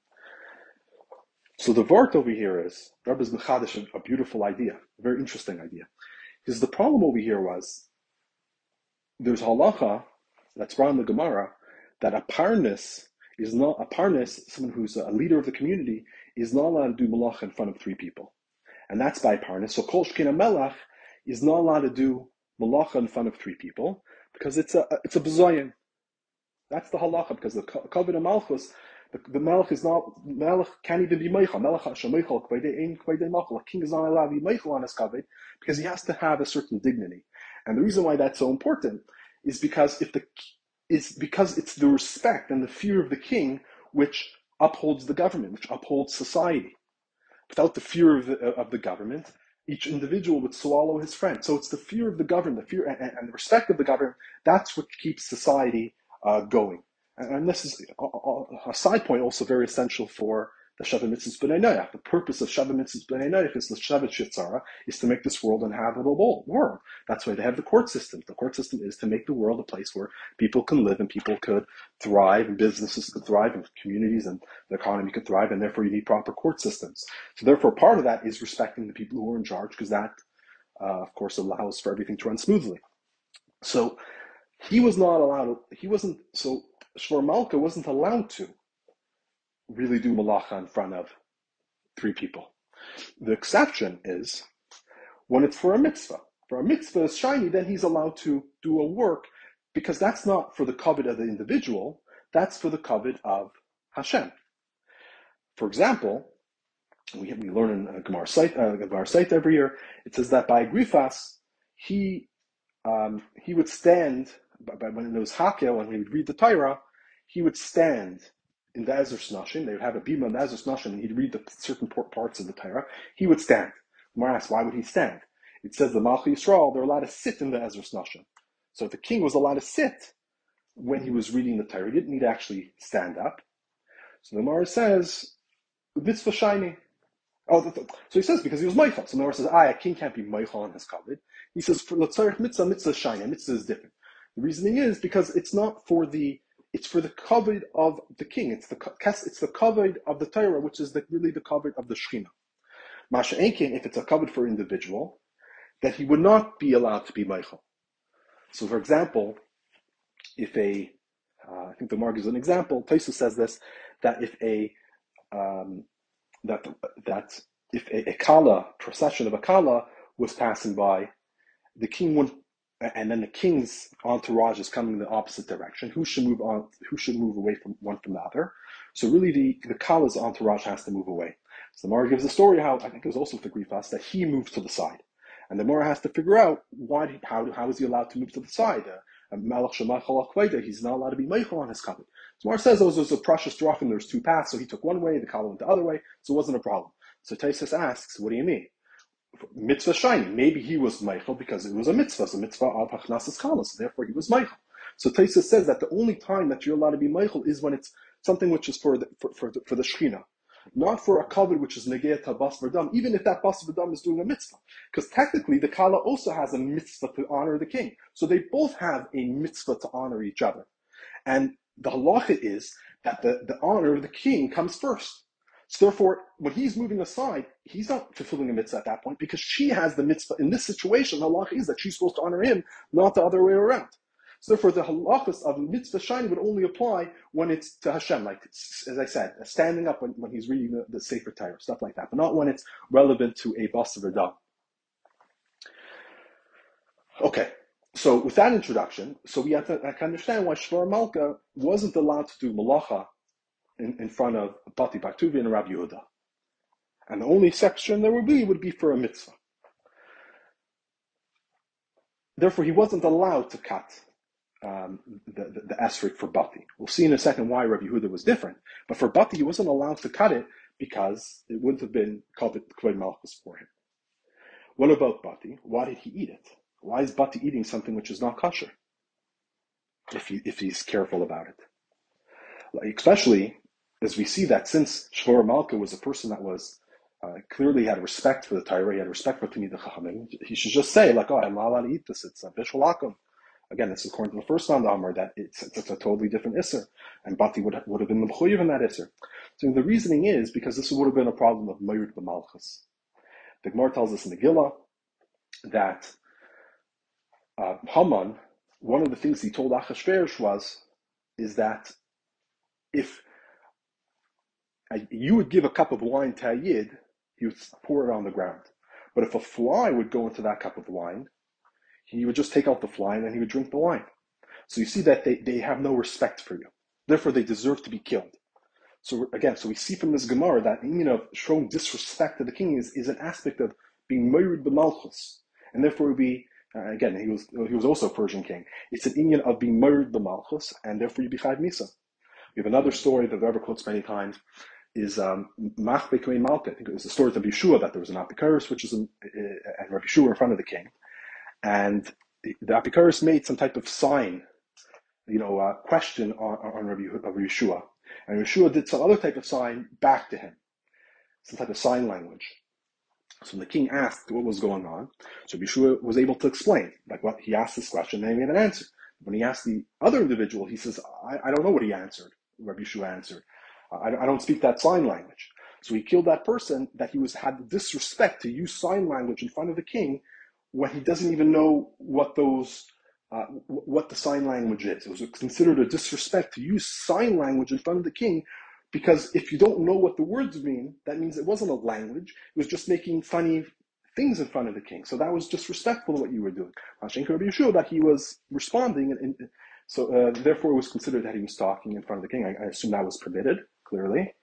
So the vart over here is Rabbi's Mechadish, a beautiful idea, a very interesting idea. Because the problem over here was there's halacha that's brought in the Gemara that a parnis is not a parnis, someone who's a leader of the community, is not allowed to do malach in front of three people. And that's by parnis. So kol shkina melach is not allowed to do malacha in front of three people because it's a it's a bezoyin. That's the halacha because the kavod of malchus, the, the melech is not melech can't even be meichel. Melech shemeichel kvayde ein kvayde machal. A king is not allowed to be meichel on his kavod because he has to have a certain dignity. And the reason why that's so important is because if the is because it's the respect and the fear of the king which upholds the government, which upholds society. Without the fear of the, of the government, each individual would swallow his friend. So it's the fear of the government, the fear and, and the respect of the government. That's what keeps society uh, going. And, this is a, side point, also very essential for the Shabbat Mitzvahs B'nai Noach. The purpose of Shabbat Mitzvahs B'nai Noach is the Shabbat Shitzara, is to make this world an habitable world. That's why they have the court system. The court system is to make the world a place where people can live and people could thrive and businesses could thrive and communities and the economy could thrive and therefore you need proper court systems. So therefore part of that is respecting the people who are in charge because that, uh, of course, allows for everything to run smoothly. So he was not allowed, he wasn't, so Shvor Malka wasn't allowed to really do malacha in front of three people. The exception is when it's for a mitzvah. For a mitzvah is shiny, then he's allowed to do a work because that's not for the covet of the individual, that's for the covet of Hashem. For example, we, we learn in uh, Gemara site, uh, Gemara site every year, it says that by Grifas, he um, he would stand, by, when it was Hakhel, when he would read the Torah, he would stand in the Ezras Nashim, they would have a bima in the Ezras Nashim, and he'd read the certain parts of the Torah, he would stand. Gemara asks, why would he stand? It says the Malchi Yisrael, they're allowed to sit in the Ezras Nashim. So the king was allowed to sit when he was reading the Torah. He didn't need to actually stand up. So the Gemara says, mitzvah shiny. Oh, so he says because he was meichel. So the Gemara says, ah, a king can't be meichel on his covet. He says, for the mitzvah, mitzvah shiny. Mitzvah is different. The reasoning is because it's not for the it's for the covet of the king. It's the it's the covet of the Torah, which is the, really the covet of the Shechina. Masha Enkin, if it's a covet for individual, that he would not be allowed to be meichel. So, for example, if a, uh, I think the Mark is an example. Taisu says this that if a um, that that if a, a kala procession of a kala was passing by, the king wouldn't and then the king's entourage is coming in the opposite direction. Who should move on? Who should move away from one from the other? So really, the the Kala's entourage has to move away. So the Mara gives the story how I think it was also with the Grifas that he moved to the side, and the Mara has to figure out why how how is he allowed to move to the side? Malach Uh, he's not allowed to be Meichel on his covenant. So Mara says oh, there was a precious drachim, there's two paths, so he took one way, the Kala went the other way, so it wasn't a problem. So Taisus asks, what do you mean? Mitzvah shiny. Maybe he was meichel because it was a mitzvah, so mitzvah of Hachnasas Kala, so therefore he was meichel. So Taisa says that the only time that you're allowed to be meichel is when it's something which is for the, for, for the, for the Shechina. Not for a covet which is negea tabas verdam, even if that bas verdam is doing a mitzvah. Because technically the Kala also has a mitzvah to honor the king. So they both have a mitzvah to honor each other. And the halacha is that the, the honor of the king comes first. So therefore, when he's moving aside, he's not fulfilling a mitzvah at that point because she has the mitzvah. In this situation, the halach is that she's supposed to honor him, not the other way around. So therefore, the halachas of mitzvah shiny would only apply when it's to Hashem, like as I said, standing up when, when he's reading the, the Sefer Torah, stuff like that, but not when it's relevant to a bas of a Okay, so with that introduction, so we have to I can understand why Shvor Malka wasn't allowed to do malacha in, in front of Bati Bartuvi and Rabbi Yehuda. And the only section there would be would be for a mitzvah. Therefore, he wasn't allowed to cut um, the, the, the esrog for Bati. We'll see in a second why Rabbi Yehuda was different. But for Bati, he wasn't allowed to cut it because it wouldn't have been covered Kvod Malchus for him. What about Bati? Why did he eat it? Why is Bati eating something which is not kosher? If, he, if he's careful about it. Especially as we see that since Shvor Malka was a person that was uh, clearly had respect for the Torah, he had respect for Tamid Chachamim, he should just say, like, oh, I'm not allowed to eat this, it's a bishul Again, this is according to the first Amr that it's, it's, a totally different Isser. And Bati would have, would have been the Mchuyiv in that Isser. So the reasoning is because this would have been a problem of Mayud B'malchus. The Gemara tells us in the Gillah that uh, Haman, one of the things he told Achashverosh was, is that if you would give a cup of wine to a yid, he would pour it on the ground. But if a fly would go into that cup of wine, he would just take out the fly and then he would drink the wine. So you see that they, they have no respect for you. Therefore, they deserve to be killed. So again, so we see from this Gemara that you know showing disrespect to the king is, is an aspect of being married b'malchus, and therefore be uh, again he was he was also a Persian king. It's an Indian of being married b'malchus, and therefore you be chayv misa. We have another story that the Rebbe quotes many times is um, Machbe um, Malka. It was the story of Yeshua that there was an Apikores, which is an, uh, and Rabbi Yeshua in front of the king, and the, the made some type of sign, you know, uh, question on, on Rabbi, Rabbi Yeshua, and Yeshua did some other type of sign back to him, some type of sign language. So the king asked what was going on. So Yeshua was able to explain, like what he asked this question, and he made an answer. When he asked the other individual, he says, I, I don't know what he answered. Rabbi Yeshua answered. I, I don't speak that sign language. So he killed that person that he was had the disrespect to use sign language in front of the king when he doesn't even know what those uh, what the sign language is. It was considered a disrespect to use sign language in front of the king because if you don't know what the words mean, that means it wasn't a language. It was just making funny things in front of the king. So that was disrespectful to what you were doing. Hashem Rabbi Yeshua that he was responding, and, and so uh, therefore it was considered that he was talking in front of the king. I, I assume that was permitted clearly.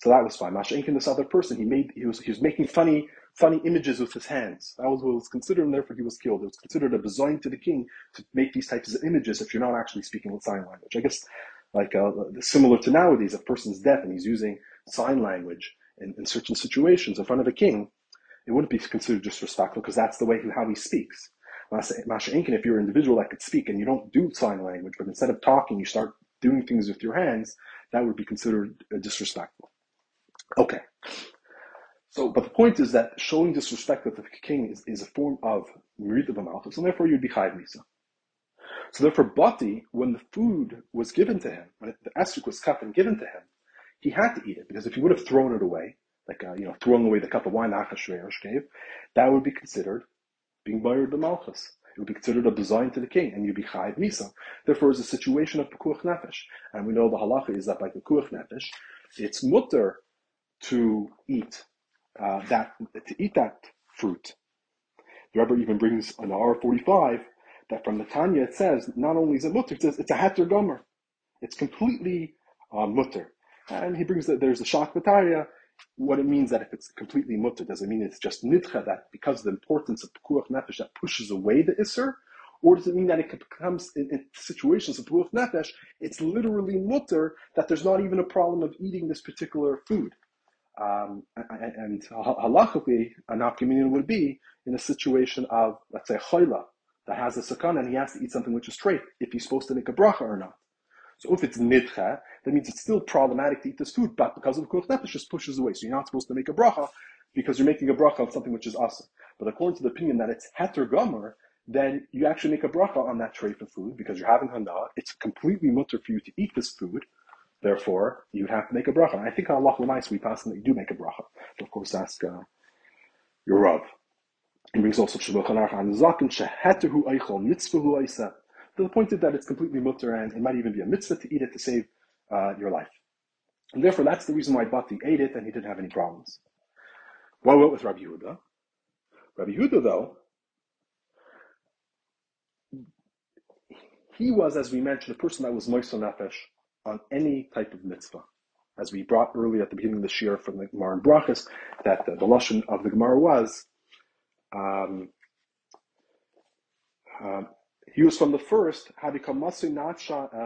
So that was fine. Mashenkin, this other person, he made he was he was making funny funny images with his hands. That was what was considered, and therefore he was killed. It was considered a bezoin to the king to make these types of images if you're not actually speaking with sign language. I guess like uh, similar to nowadays, a person's deaf and he's using sign language in, in certain situations in front of a king, it wouldn't be considered disrespectful because that's the way he, how he speaks. Masha Inkin, if you're an individual that could speak and you don't do sign language, but instead of talking, you start doing things with your hands, that would be considered uh, disrespectful. Okay. So, but the point is that showing disrespect to the king is, is a form of mirit of and therefore you'd be chayv misa. So therefore, Bati, when the food was given to him, when the esrog was cut and given to him, he had to eat it because if he would have thrown it away, like uh, you know, throwing away the cup of wine Achashverosh gave, that would be considered being bayard the malchus. It would be considered a design to the king, and you'd be chayiv misa. Therefore, it's a situation of pekuach nefesh, and we know the halacha is that by pekuach nefesh, it's mutter to eat uh, that to eat that fruit. The Rebbe even brings an R45 that from the Tanya it says not only is it mutter, it says it's a heter gomer. It's completely uh, mutter. And he brings that there's a shak what it means that if it's completely mutter, does it mean it's just nidcha that because of the importance of pekuach nefesh that pushes away the isser? Or does it mean that it becomes in, in situations of pekuach nefesh, it's literally mutter that there's not even a problem of eating this particular food? Um, and, halachically, an opinion would be in a situation of, let's say, choila that has a sakana and he has to eat something which is straight, if he's supposed to make a bracha or not. So if it's nidcha, that means it's still problematic to eat this food, but because of kuch nefesh, just pushes away. So you're not supposed to make a bracha because you're making a bracha on something which is asa. But according to the opinion that it's heter gomer, then you actually make a bracha on that tray for food because you're having hana. It's completely mutter for you to eat this food. Therefore, you have to make a bracha. And I think Allah Lamais we pass that you do make a bracha. But Of course, ask uh, your Rav. He brings also Shulchan Aruch on Zaken shehetehu eichel mitzvahu eisa. To the point that it's completely mutter and it might even be a mitzvah to eat it to save uh, your life. And therefore, that's the reason why Bati ate it and he didn't have any problems. What about with Rabbi Yehuda? Rabbi Yehuda, though, he was, as we mentioned, a person that was moist nefesh on any type of mitzvah. As we brought earlier at the beginning of the shir from the Gemara and Brachas, that the, the lashon of the Gemara was, um, uh, he was from the first kedushas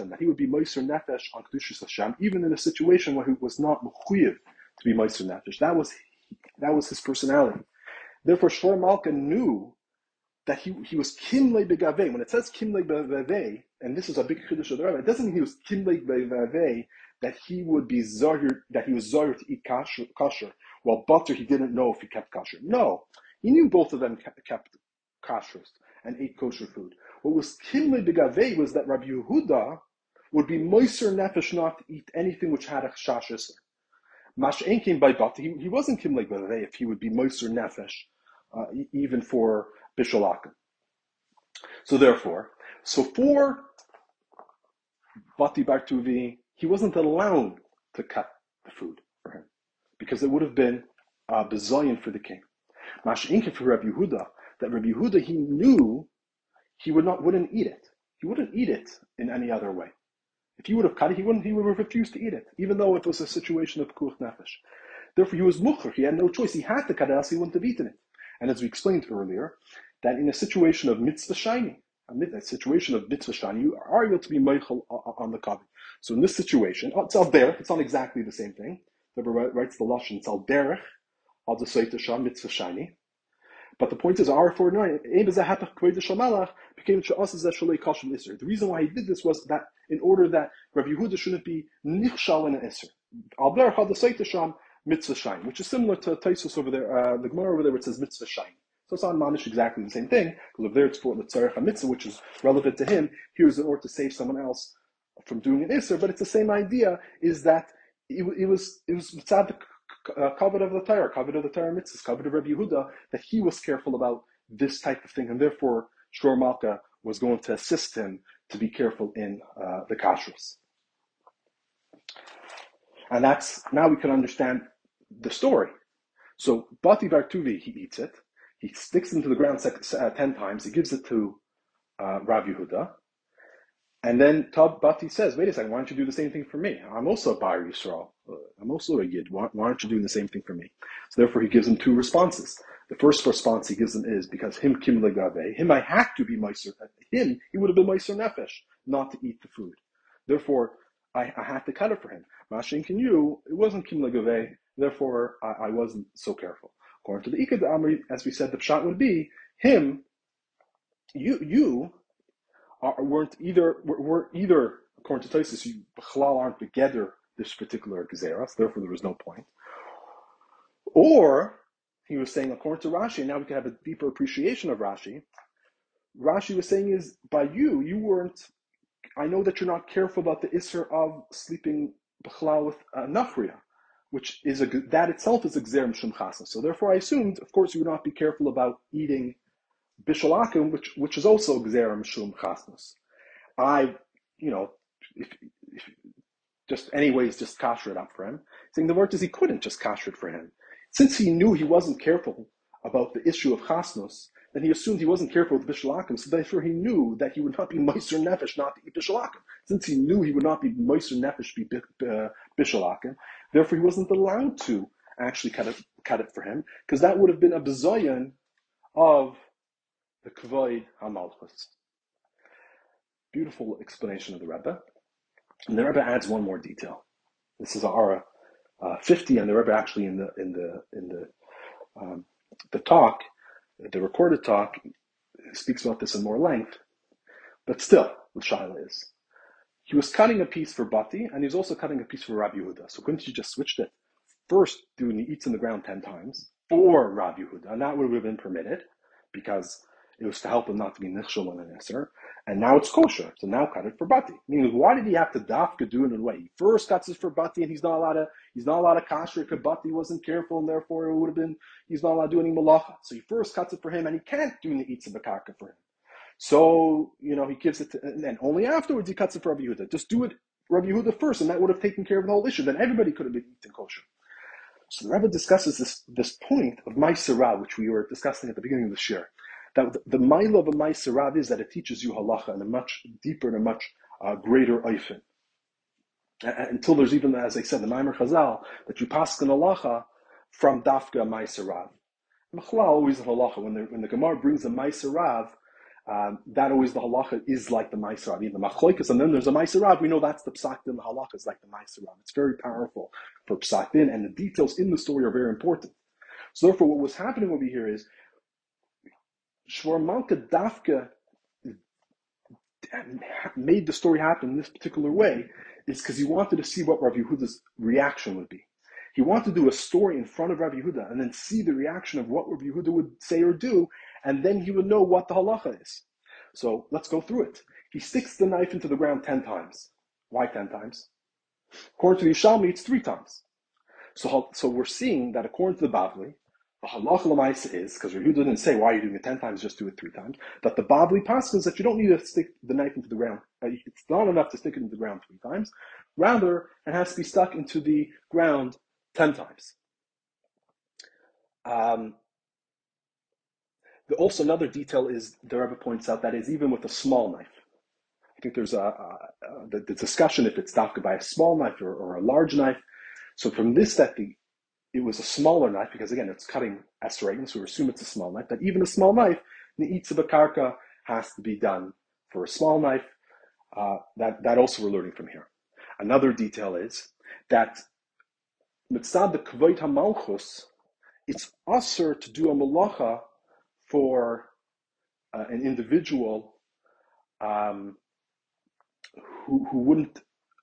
uh, that he would be moiser nefesh on kedushas Hashem, even in a situation where he was not mechuyev to be moiser nefesh. That was that was his personality. Therefore, Shvor Malka knew that he, he was kimle begave. When it says kimle begave, and this is a big chiddush of the it doesn't mean he was kimle begave that he would be zahir, that he was zahir to eat kosher, kosher, while butter he didn't know if he kept kosher. No, he knew both of them kept kosher and ate kosher food. What was kimli begave was that Rabbi Yehuda would be moiser nefesh not to eat anything which had a chashash. Mash'en came by butter. He, he wasn't kimli begave if he would be moiser nefesh, uh, even for Bishul Akum. So therefore, so for Bati Bartuvi, he wasn't allowed to cut the food for him because it would have been a bezoyan for the king. Mash'inka for Rabbi Yehuda, that Rabbi Yehuda, he knew he would not, wouldn't eat it. He wouldn't eat it in any other way. If he would have cut it, he wouldn't, he would have refused to eat it, even though it was a situation of kuch nefesh. Therefore, he was mucher. He had no choice. He had to cut it, else he wouldn't have eaten it. And as we explained earlier, that in a situation of mitzvah shiny, a situation of mitzvah shiny, you are able to be meichel on the cover. So in this situation, oh, it's al derech, it's not exactly the same thing. The writes the lashon, it's al derech, al mitzvah shiny. But the point is, R four nine became The reason why he did this was that in order that Rabbi Yehuda shouldn't be nichshal in an iser. Mitzvah which is similar to Taisus over there, uh, the Gemara over there, where it says mitzvah shine. So it's on manish exactly the same thing, because over there it's for the tzarech mitzvah, which is relevant to him. Here's in order to save someone else from doing an isser, but it's the same idea, is that it, it was, it was tzaddik uh, covered of the Torah, covered of the Torah mitzvahs, covered of Rabbi Yehuda, that he was careful about this type of thing, and therefore Shvor Malka was going to assist him to be careful in uh, the kashrus. And that's now we can understand the story. So Bati Bartuvi, he eats it. He sticks it into the ground uh, ten times. He gives it to uh, Rav Yehuda. And then Tab Bati says, wait a second, why don't you do the same thing for me? I'm also a Bar Yisrael. Uh, I'm also a Yid. Why, why, aren't you doing the same thing for me? So therefore he gives him two responses. The first response he gives him is, because him kim legave, him I had to be Meiser. Him, he would have been Meiser Nefesh, not to eat the food. Therefore, I, I had to cut it for him. Mashin can you, it wasn't kim legave, Therefore, I, I wasn't so careful. According to the Ikad Amri, as we said, the shot would be him. You you are, weren't either were, either according to Tosis, you Bechlal aren't together this particular Gezeras, therefore there was no point. Or he was saying, according to Rashi, now we can have a deeper appreciation of Rashi. Rashi was saying is by you, you weren't. I know that you're not careful about the isser of sleeping Bechlal with uh, which is a that itself is a gzerim shum So therefore, I assumed, of course, you would not be careful about eating bishul akum, which which is also gzerim shum I, you know, if, if, just anyways, just kasher it up for him. Saying the word is he couldn't just kasher it for him, since he knew he wasn't careful about the issue of chasnos. Then he assumed he wasn't careful with bishul akum, so therefore he knew that he would not be meiser nefesh not to eat bishul akum. Since he knew he would not be meiser nefesh be bishul akum, Therefore, he wasn't allowed to actually cut it, cut it for him, because that would have been a bezoyan of the Kvoid HaMalchus. Beautiful explanation of the Rebbe. And the Rebbe adds one more detail. This is our uh, 50, and the Rebbe actually in the in the in the um, the talk, the recorded talk, speaks about this in more length. But still, the shaila is he was cutting a piece for Bati, and he was also cutting a piece for Rabbi Yehuda. So couldn't you just switched it? First, doing the eats in the ground 10 times for Rabbi Yehuda, and that would have been permitted because It was to help him not to be nichshel in an iser, and now it's kosher. So now cut it for bati. Meaning, why did he have to dafka do it in a way? He first cuts it for bati, and he's not allowed to. He's not allowed to kasher because bati wasn't careful, and therefore it would have been. He's not allowed to do any malacha. So he first cuts it for him, and he can't do the of for him. So you know he gives it, to, and then only afterwards he cuts it for Rabbi Yehuda. Just do it, Rabbi Yehuda first, and that would have taken care of the whole issue. Then everybody could have been eating kosher. So the Rebbe discusses this this point of Maisera, which we were discussing at the beginning of the share the, the mile of a Maiserav is that it teaches you halacha in a much deeper and a much uh, greater oifen. Until there's even, as I said, the Maimer Chazal, that you pass an halacha from dafka Maiserav. Machla always the halacha. When the, when the Gemara brings a Maiserav, um, that always the halacha is like the Maiserav. In the Machloikas, and then there's a Maiserav, we know that's the Psakdin, the halacha is like the Maiserav. It's very powerful for Psakdin, and the details in the story are very important. So therefore, what was happening over here is Shvor Malka Dafka made the story happen in this particular way is because he wanted to see what Rav Yehuda's reaction would be. He wanted to do a story in front of Rav Yehuda and then see the reaction of what Rav Yehuda would say or do, and then he would know what the halacha is. So let's go through it. He sticks the knife into the ground ten times. Why ten times? According to the Yerushalmi, it's three times. So, so we're seeing that according to the Bavli, the halacha lemaisa is because Yehuda didn't say why are you doing it ten times, just do it three times. That the Babli passes that you don't need to stick the knife into the ground. Uh, it's not enough to stick it into the ground three times. Rather, it has to be stuck into the ground ten times. Um, also, another detail is the Rebbe points out that is even with a small knife. I think there's a, a, a the, the, discussion if it's dafka by a small knife or, or a large knife. So from this, that the it was a smaller knife because again it's cutting esrogin, so we assume it's a small knife. But even a small knife, the itzabakarka has to be done for a small knife. Uh, that that also we're learning from here. Another detail is that mitzad the kavod hamalchus, it's usher to do a malacha for uh, an individual um, who, who wouldn't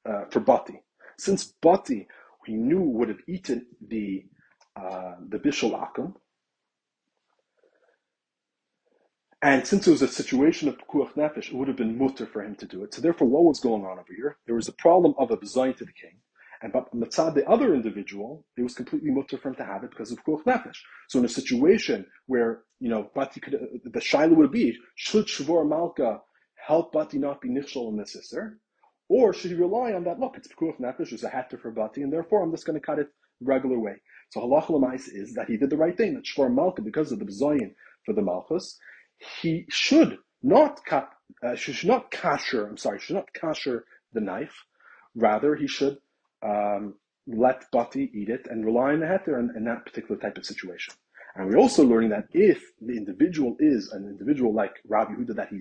uh, for bati. Since bati he knew would have eaten the uh, the bishul akum. And since it was a situation of pekuach nefesh, it would have been mutter for him to do it. So therefore, what was going on over here? There was a problem of a bezayin to the king. And but mitzad the other individual, it was completely mutter for him to have it because of pekuach nefesh. So in a situation where, you know, Bati could, the shaila would be, should Shavor Malka help Bati not be nichshol in this sister? Or should he rely on that, look, it's Pekuach Nefesh, it's a heter for Bati, and therefore I'm just going to cut it regular way. So halach l'mais is that he did the right thing, that Shvor Malka, because of the B'zoyin for the Malchus, he should not cut, uh, should not kasher, I'm sorry, should not kasher the knife. Rather, he should um, let Bati eat it and rely on the heter in, in that particular type of situation. And we're also learning that if the individual is an individual like Rabbi Huda that he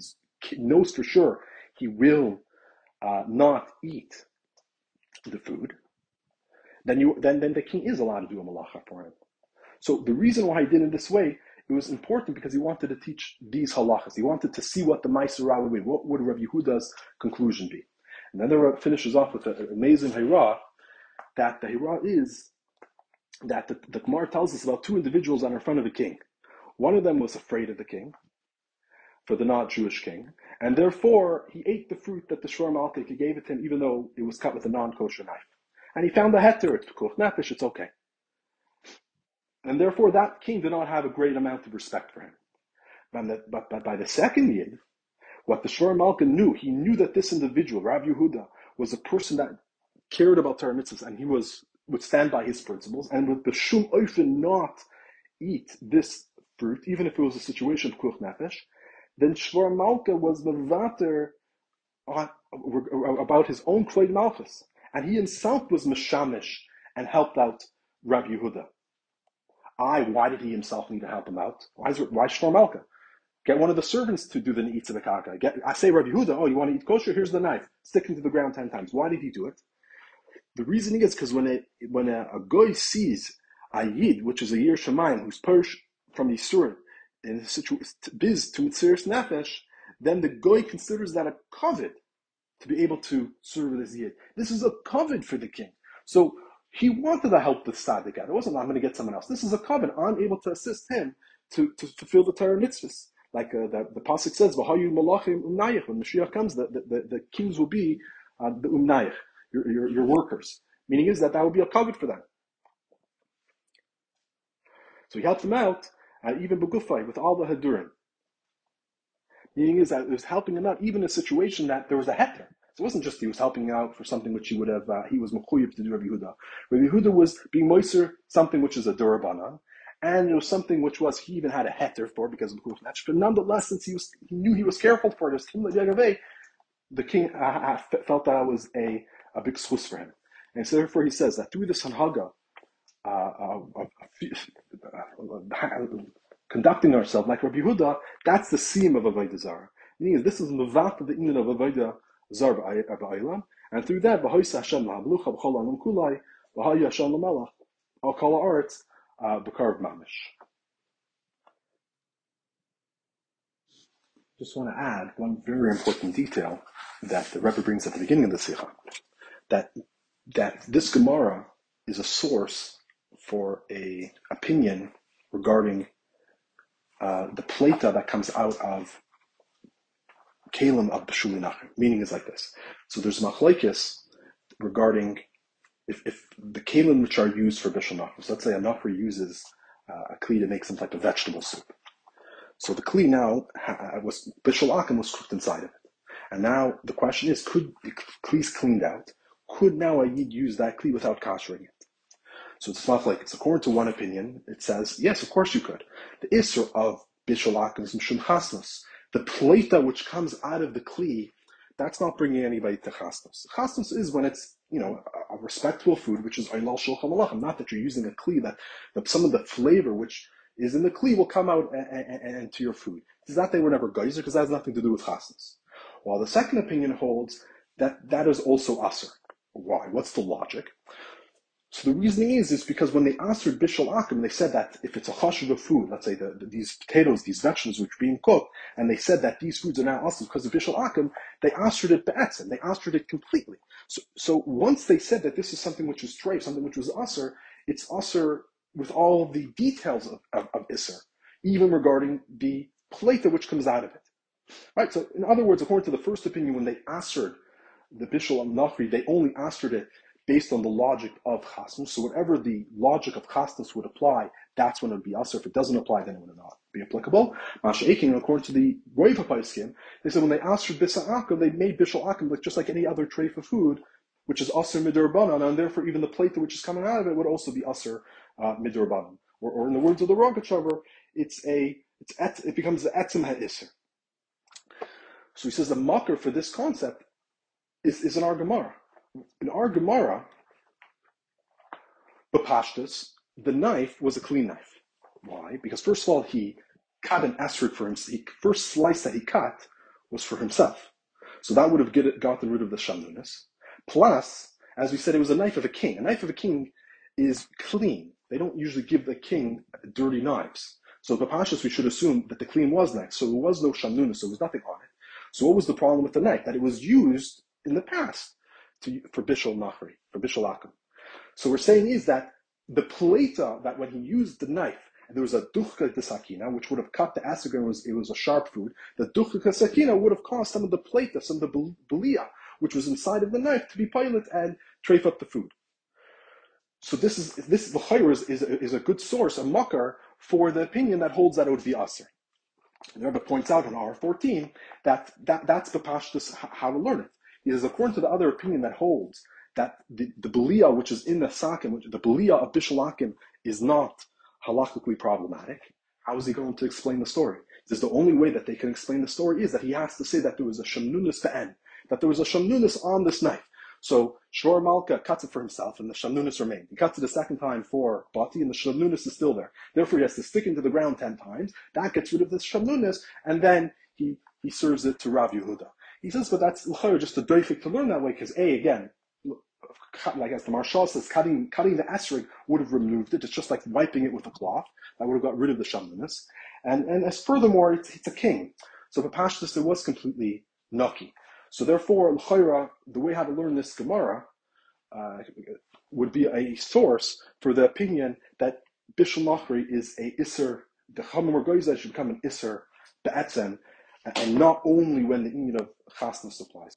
knows for sure he will uh, not eat the food, then you then then the king is allowed to do a malacha for him. So the reason why he did it this way, it was important because he wanted to teach these halachas. He wanted to see what the Maisera would. What would Rabbi Yehuda's conclusion be? And then the Rabbi finishes off with an amazing hira that the hira is that the, the Gemara tells us about two individuals on in front of the king. One of them was afraid of the king, for the not Jewish king, and therefore he ate the fruit that the Shor Malkik gave it to him, even though it was cut with a non kosher knife. And he found the heter, it's Pekuch Nefesh, it's okay. And therefore that king did not have a great amount of respect for him. But, but, but by the second Yid, what the Shor Malka knew, he knew that this individual, Rav Yehuda, was a person that cared about Torah mitzvahs and he was would stand by his principles and would the shum oifen not eat this fruit, even if it was a situation of kuch nefesh, then Shvor Malka was the vater uh, about his own Kloid Malchus. And he himself was Meshamish and helped out Rabbi Yehuda. I, why did he himself need to help him out? Why is why Malka? Get one of the servants to do the Neitz of the Get, I say, Rabbi Yehuda, oh, you want to eat kosher? Here's the knife. Stick it to the ground ten times. Why did he do it? The reasoning is because when a, when a, a goy sees a yid, which is a yir shemayim, who's purged from the Yisurim, in a situation biz to mitziris nefesh, then the goy considers that a covet to be able to serve this yid. This is a covet for the king. So he wanted to help the tzaddik out. It wasn't I'm going to get someone else. This is a covet. I'm able to assist him to, to fulfill the Torah mitzvahs. like uh, the, the pasuk says, "V'hayu malachim umnayich." When Mashiach comes, the, the, the, the kings will be uh, the umnayich, your, your, your workers. Meaning is that that will be a covet for them. So he helped them out, uh, even begufay with all the hadurim. Meaning is that it was helping him out even in a situation that there was a heter. So it wasn't just he was helping out for something which he would have, uh, he was mechuyev to do Rabbi Yehuda. Rabbi Yehuda was being moiser, something which is a durabana, and it was something which was, he even had a heter for because of the Kuch But nonetheless, since he was, he knew he was careful for it, the king uh, uh felt that was a, a big schus for him. And so therefore he says that through this hanhaga, uh, uh, conducting ourselves like Rabbi Huda, that's the seam of Avodah Zarah. Meaning this is the Inyan of Avodah Zarah Ba'aylam, and through that, B'hoisa Hashem La'avlucha B'chol Anam Kulai, B'haya Hashem L'malach, Al Kol Ha'aretz, B'karv Mamish. Just want to add one very important detail that the Rebbe brings at the beginning of the Sicha, that that this Gemara is a source for a opinion regarding uh, the plata that comes out of kalim of Bashuli. Meaning is like this. So there's machlekes regarding if, if the kalim which are used for Bishul. So let's say a Nachri uses uh, a kli to make some type of vegetable soup. So the kli now ha- was Bishul was cooked inside of it. And now the question is, could the kli's cleaned out? Could now a yid use that kli without kashering it? So it's not like it's according to one opinion. It says yes, of course you could. The isser of bishul is chasnos. The plata which comes out of the kli, that's not bringing anybody to chasnos. Chasnos is when it's you know a, respectable food, which is oilal shulchan malachim. Not that you're using a kli that, that some of the flavor which is in the kli will come out and, to your food. Is that they were never geyser because that has nothing to do with chasnos. While the second opinion holds that that is also aser. Why? What's the logic? So the reasoning is, is because when they answered Bishal Akim, they said that if it's a chashuv of food, let's say the, the, these potatoes, these vegetables which are being cooked, and they said that these foods are now awesome because of Bishal Akim, they answered it be'etzim, they answered it completely. So, so once they said that this is something which was treif, something which was usr, it's usr with all the details of, of, of even regarding the plate which comes out of it. Right? So in other words, according to the first opinion, when they answered the Bishul and Nachri, they only answered it based on the logic of chasnos. So whatever the logic of chasnos would apply, that's when it would be usher. If it doesn't apply, then it would not be applicable. Masha Akin, according to the Roy skin, they said when they asked for Bisa Akim, they made Bishul Akim like just like any other tray for food, which is usher midurbanan, and therefore even the plate which is coming out of it would also be usher uh, midurbanan. Or, or in the words of the Rogachover, it's a it's et, it becomes the etzim ha'isr. So he says the mocker for this concept is, is in our Gemara. In our Gemara, Bapashtas, the knife was a clean knife. Why? Because first of all, he cut an esrog for himself. The first slice that he cut was for himself. So that would have get, gotten rid of the shamunis. Plus, as we said, it was a knife of a king. A knife of a king is clean. They don't usually give the king dirty knives. So the we should assume that the clean was knife. So there was no shamunis, so there was nothing on it. So what was the problem with the knife? That it was used in the past to, for Bishul Nachri, for Bishul Akum. So we're saying is that the plata that when he used the knife, and there was a duchka sakina, which would have cut the asagar, was it was a sharp food. The duchka sakina would have caused some of the plata, some of the belia, which was inside of the knife, to be pilot and trafe up the food. So this is this the is, is, is a good source, a mucker for the opinion that holds that it would be aser. The Rebbe points out in R14 that, that that's the pashtus how to learn it. He says, according to the other opinion that holds that the, the belia which is in the sakim, which the belia of bishul akum is not halachically problematic, how is he going to explain the story? He says the only way that they can explain the story is that he has to say that there was a shamnunis to end, that there was a shamnunis on this knife. So Shor Malka cuts it for himself, and the shamnunis remain. He cuts it a second time for Bati, and the shamnunis is still there. Therefore, he has to stick into the ground ten times. That gets rid of this shamnunis, and then he, he serves it to Rav Yehuda. He says, but that's just a doifik to learn that way, because A, again, like as the Maharshal says, cutting cutting the asterisk would have removed it. It's just like wiping it with a cloth. That would have got rid of the shamnus. And and as furthermore, it's, it's a king. So the pashtus it was completely nucky. So therefore, l'chayra, the way how to learn this Gemara uh, would be a source for the opinion that Bishul Nachri is a Isser, the Goiza should become an Isser be'etzem, and not only when the union of chasnas applies.